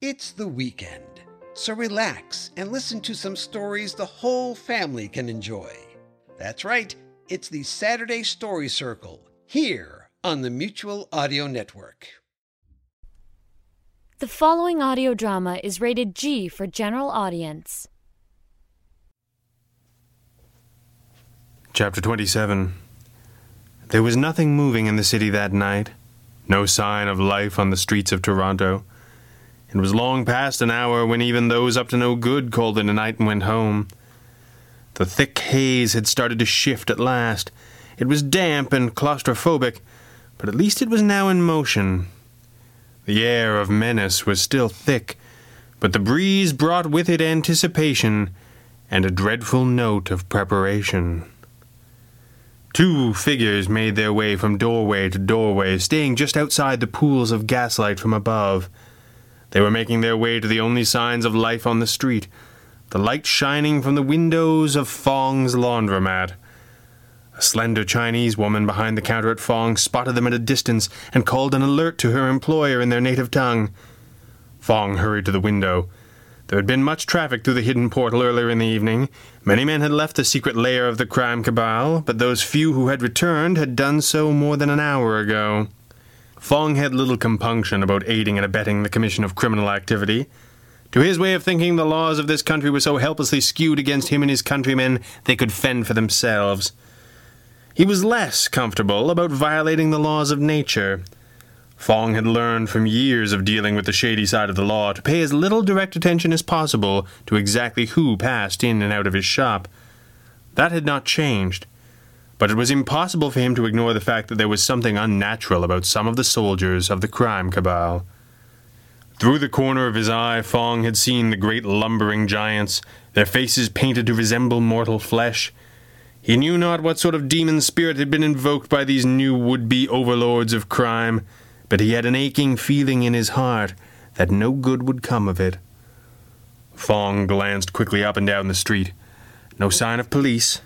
It's the weekend, so relax and listen to some stories the whole family can enjoy. That's right, it's the Saturday Story Circle here on the Mutual Audio Network. The following audio drama is rated G for general audience. Chapter 27 There was nothing moving in the city that night, no sign of life on the streets of Toronto. It was long past an hour when even those up to no good called it a night and went home. The thick haze had started to shift at last. It was damp and claustrophobic, but at least it was now in motion. The air of menace was still thick, but the breeze brought with it anticipation and a dreadful note of preparation. Two figures made their way from doorway to doorway, staying just outside the pools of gaslight from above. They were making their way to the only signs of life on the street, the light shining from the windows of Fong's laundromat. A slender Chinese woman behind the counter at Fong spotted them at a distance and called an alert to her employer in their native tongue. Fong hurried to the window. There had been much traffic through the hidden portal earlier in the evening. Many men had left the secret lair of the crime cabal, but those few who had returned had done so more than an hour ago. Fong had little compunction about aiding and abetting the commission of criminal activity. To his way of thinking, the laws of this country were so helplessly skewed against him and his countrymen they could fend for themselves. He was less comfortable about violating the laws of nature. Fong had learned from years of dealing with the shady side of the law to pay as little direct attention as possible to exactly who passed in and out of his shop. That had not changed, but it was impossible for him to ignore the fact that there was something unnatural about some of the soldiers of the crime cabal. Through the corner of his eye, Fong had seen the great lumbering giants, their faces painted to resemble mortal flesh. He knew not what sort of demon spirit had been invoked by these new would be overlords of crime but he had an aching feeling in his heart that no good would come of it. Fong glanced quickly up and down the street. No sign of police.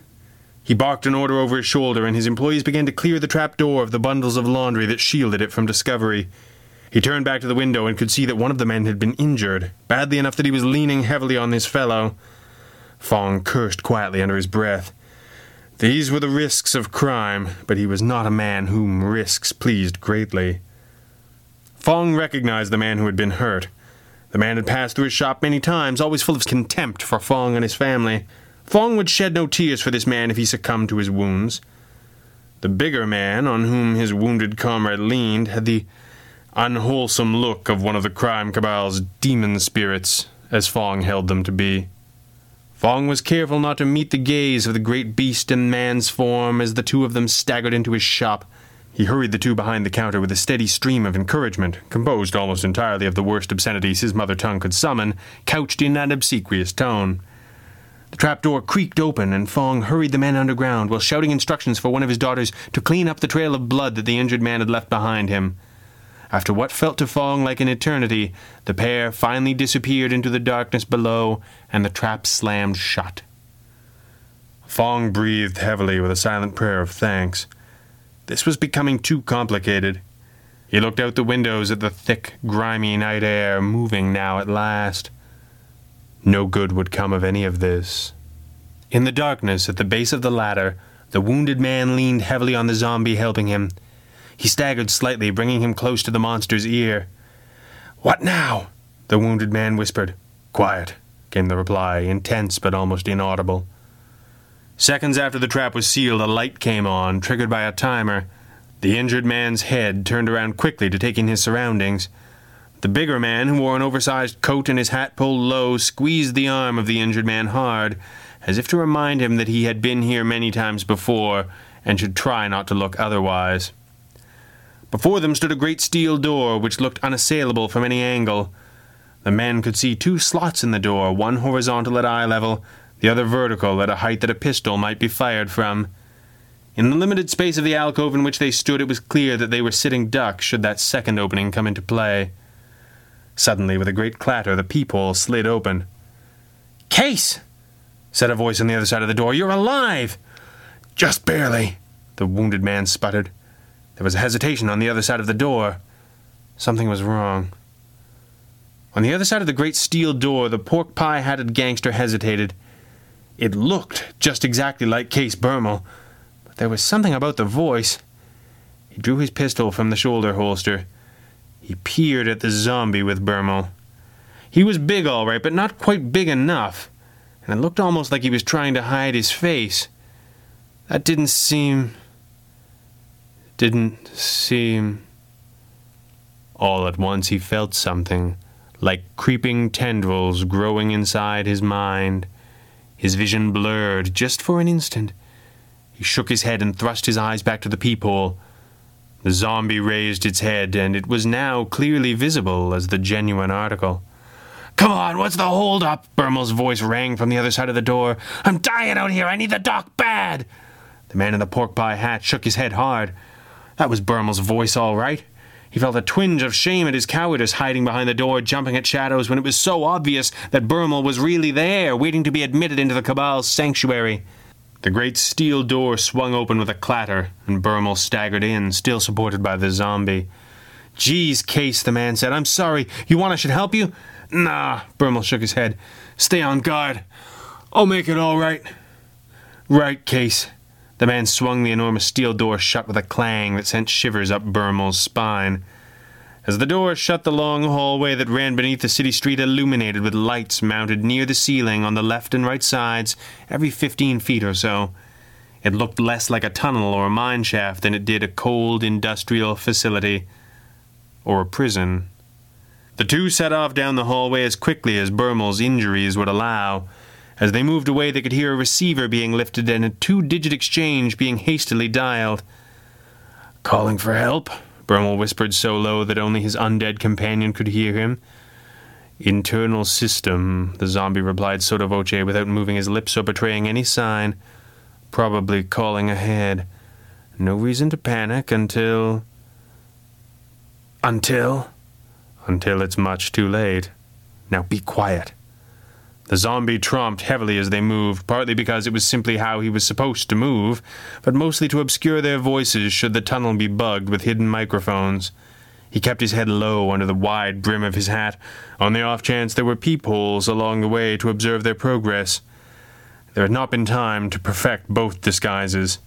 He barked an order over his shoulder, and his employees began to clear the trap door of the bundles of laundry that shielded it from discovery. He turned back to the window and could see that one of the men had been injured, badly enough that he was leaning heavily on his fellow. Fong cursed quietly under his breath. These were the risks of crime, but he was not a man whom risks pleased greatly. Fong recognized the man who had been hurt. The man had passed through his shop many times, always full of contempt for Fong and his family. Fong would shed no tears for this man if he succumbed to his wounds. The bigger man, on whom his wounded comrade leaned, had the unwholesome look of one of the crime cabal's demon spirits, as Fong held them to be. Fong was careful not to meet the gaze of the great beast in man's form as the two of them staggered into his shop. He hurried the two behind the counter with a steady stream of encouragement, composed almost entirely of the worst obscenities his mother tongue could summon, couched in an obsequious tone. The trapdoor creaked open, and Fong hurried the men underground while shouting instructions for one of his daughters to clean up the trail of blood that the injured man had left behind him. After what felt to Fong like an eternity, the pair finally disappeared into the darkness below, and the trap slammed shut. Fong breathed heavily with a silent prayer of thanks. This was becoming too complicated. He looked out the windows at the thick, grimy night air, moving now at last. No good would come of any of this. In the darkness, at the base of the ladder, the wounded man leaned heavily on the zombie helping him. He staggered slightly, bringing him close to the monster's ear. What now? the wounded man whispered. Quiet, came the reply, intense but almost inaudible. Seconds after the trap was sealed, a light came on, triggered by a timer. The injured man's head turned around quickly to take in his surroundings. The bigger man, who wore an oversized coat and his hat pulled low, squeezed the arm of the injured man hard, as if to remind him that he had been here many times before and should try not to look otherwise. Before them stood a great steel door which looked unassailable from any angle. The men could see two slots in the door, one horizontal at eye level, the other vertical at a height that a pistol might be fired from. In the limited space of the alcove in which they stood, it was clear that they were sitting duck should that second opening come into play. Suddenly, with a great clatter, the peephole slid open. Case! said a voice on the other side of the door. You're alive! Just barely, the wounded man sputtered. There was a hesitation on the other side of the door. Something was wrong. On the other side of the great steel door, the pork pie hatted gangster hesitated. It looked just exactly like Case Bermel, but there was something about the voice. He drew his pistol from the shoulder holster. He peered at the zombie with Bermel. He was big, all right, but not quite big enough, and it looked almost like he was trying to hide his face. That didn't seem. didn't seem. All at once he felt something, like creeping tendrils growing inside his mind. His vision blurred just for an instant. He shook his head and thrust his eyes back to the peephole. The zombie raised its head, and it was now clearly visible as the genuine article. Come on, what's the hold up? Bermel's voice rang from the other side of the door. I'm dying out here. I need the doc bad. The man in the pork pie hat shook his head hard. That was Bermel's voice, all right. He felt a twinge of shame at his cowardice hiding behind the door, jumping at shadows when it was so obvious that Bermel was really there, waiting to be admitted into the Cabal's sanctuary. The great steel door swung open with a clatter, and Bermel staggered in, still supported by the zombie. Geez, Case, the man said, I'm sorry. You want I should help you? Nah, Bermel shook his head. Stay on guard. I'll make it all right. Right, Case. The man swung the enormous steel door shut with a clang that sent shivers up Bermel's spine. As the door shut, the long hallway that ran beneath the city street illuminated with lights mounted near the ceiling on the left and right sides every fifteen feet or so. It looked less like a tunnel or a mine shaft than it did a cold industrial facility or a prison. The two set off down the hallway as quickly as Bermel's injuries would allow. As they moved away, they could hear a receiver being lifted and a two digit exchange being hastily dialed. Calling for help? Bermel whispered so low that only his undead companion could hear him. Internal system, the zombie replied sotto voce without moving his lips or betraying any sign. Probably calling ahead. No reason to panic until. Until? Until it's much too late. Now be quiet. The zombie tromped heavily as they moved, partly because it was simply how he was supposed to move, but mostly to obscure their voices should the tunnel be bugged with hidden microphones. He kept his head low under the wide brim of his hat, on the off chance there were peepholes along the way to observe their progress. There had not been time to perfect both disguises.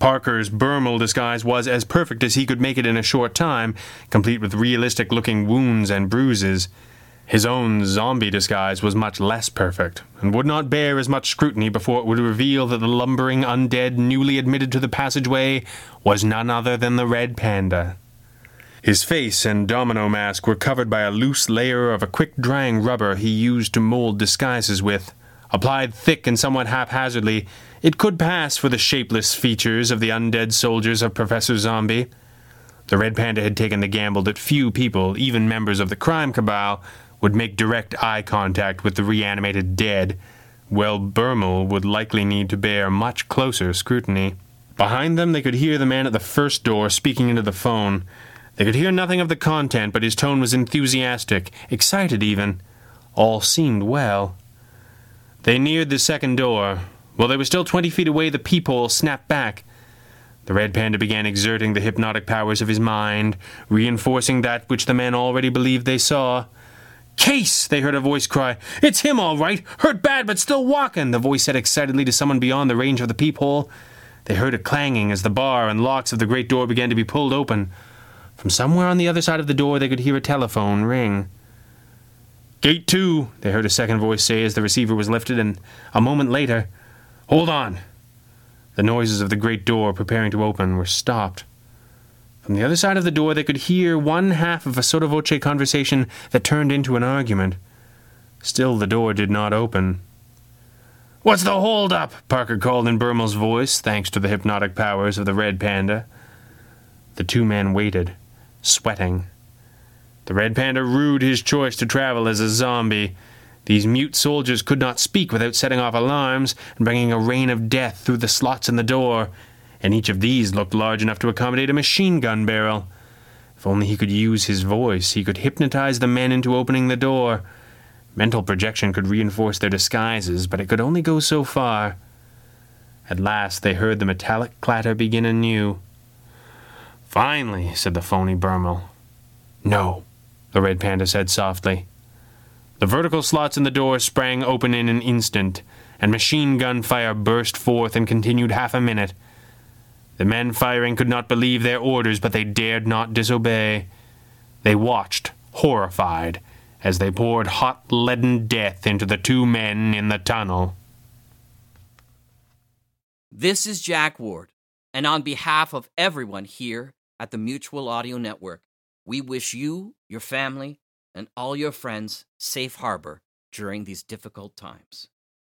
Parker's Bermel disguise was as perfect as he could make it in a short time, complete with realistic looking wounds and bruises. His own zombie disguise was much less perfect, and would not bear as much scrutiny before it would reveal that the lumbering undead newly admitted to the passageway was none other than the Red Panda. His face and domino mask were covered by a loose layer of a quick drying rubber he used to mold disguises with. Applied thick and somewhat haphazardly, it could pass for the shapeless features of the undead soldiers of Professor Zombie. The Red Panda had taken the gamble that few people, even members of the crime cabal, would make direct eye contact with the reanimated dead, while Bermel would likely need to bear much closer scrutiny. Behind them, they could hear the man at the first door speaking into the phone. They could hear nothing of the content, but his tone was enthusiastic, excited even. All seemed well. They neared the second door. While they were still twenty feet away, the peephole snapped back. The red panda began exerting the hypnotic powers of his mind, reinforcing that which the men already believed they saw. Case! They heard a voice cry. It's him, all right! Hurt bad, but still walking! The voice said excitedly to someone beyond the range of the peephole. They heard a clanging as the bar and locks of the great door began to be pulled open. From somewhere on the other side of the door, they could hear a telephone ring. Gate two, they heard a second voice say as the receiver was lifted, and a moment later, Hold on! The noises of the great door preparing to open were stopped. From the other side of the door, they could hear one half of a sotto voce conversation that turned into an argument. Still, the door did not open. What's the hold up? Parker called in Bermel's voice, thanks to the hypnotic powers of the red panda. The two men waited sweating. The Red Panda rued his choice to travel as a zombie. These mute soldiers could not speak without setting off alarms and bringing a rain of death through the slots in the door, and each of these looked large enough to accommodate a machine gun barrel. If only he could use his voice, he could hypnotize the men into opening the door. Mental projection could reinforce their disguises, but it could only go so far. At last they heard the metallic clatter begin anew. Finally, said the phony Bermel. No, the red panda said softly. The vertical slots in the door sprang open in an instant, and machine gun fire burst forth and continued half a minute. The men firing could not believe their orders, but they dared not disobey. They watched, horrified, as they poured hot leaden death into the two men in the tunnel. This is Jack Ward, and on behalf of everyone here at the Mutual Audio Network, we wish you, your family, and all your friends safe harbor during these difficult times.